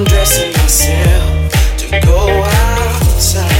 I'm dressing myself to go outside.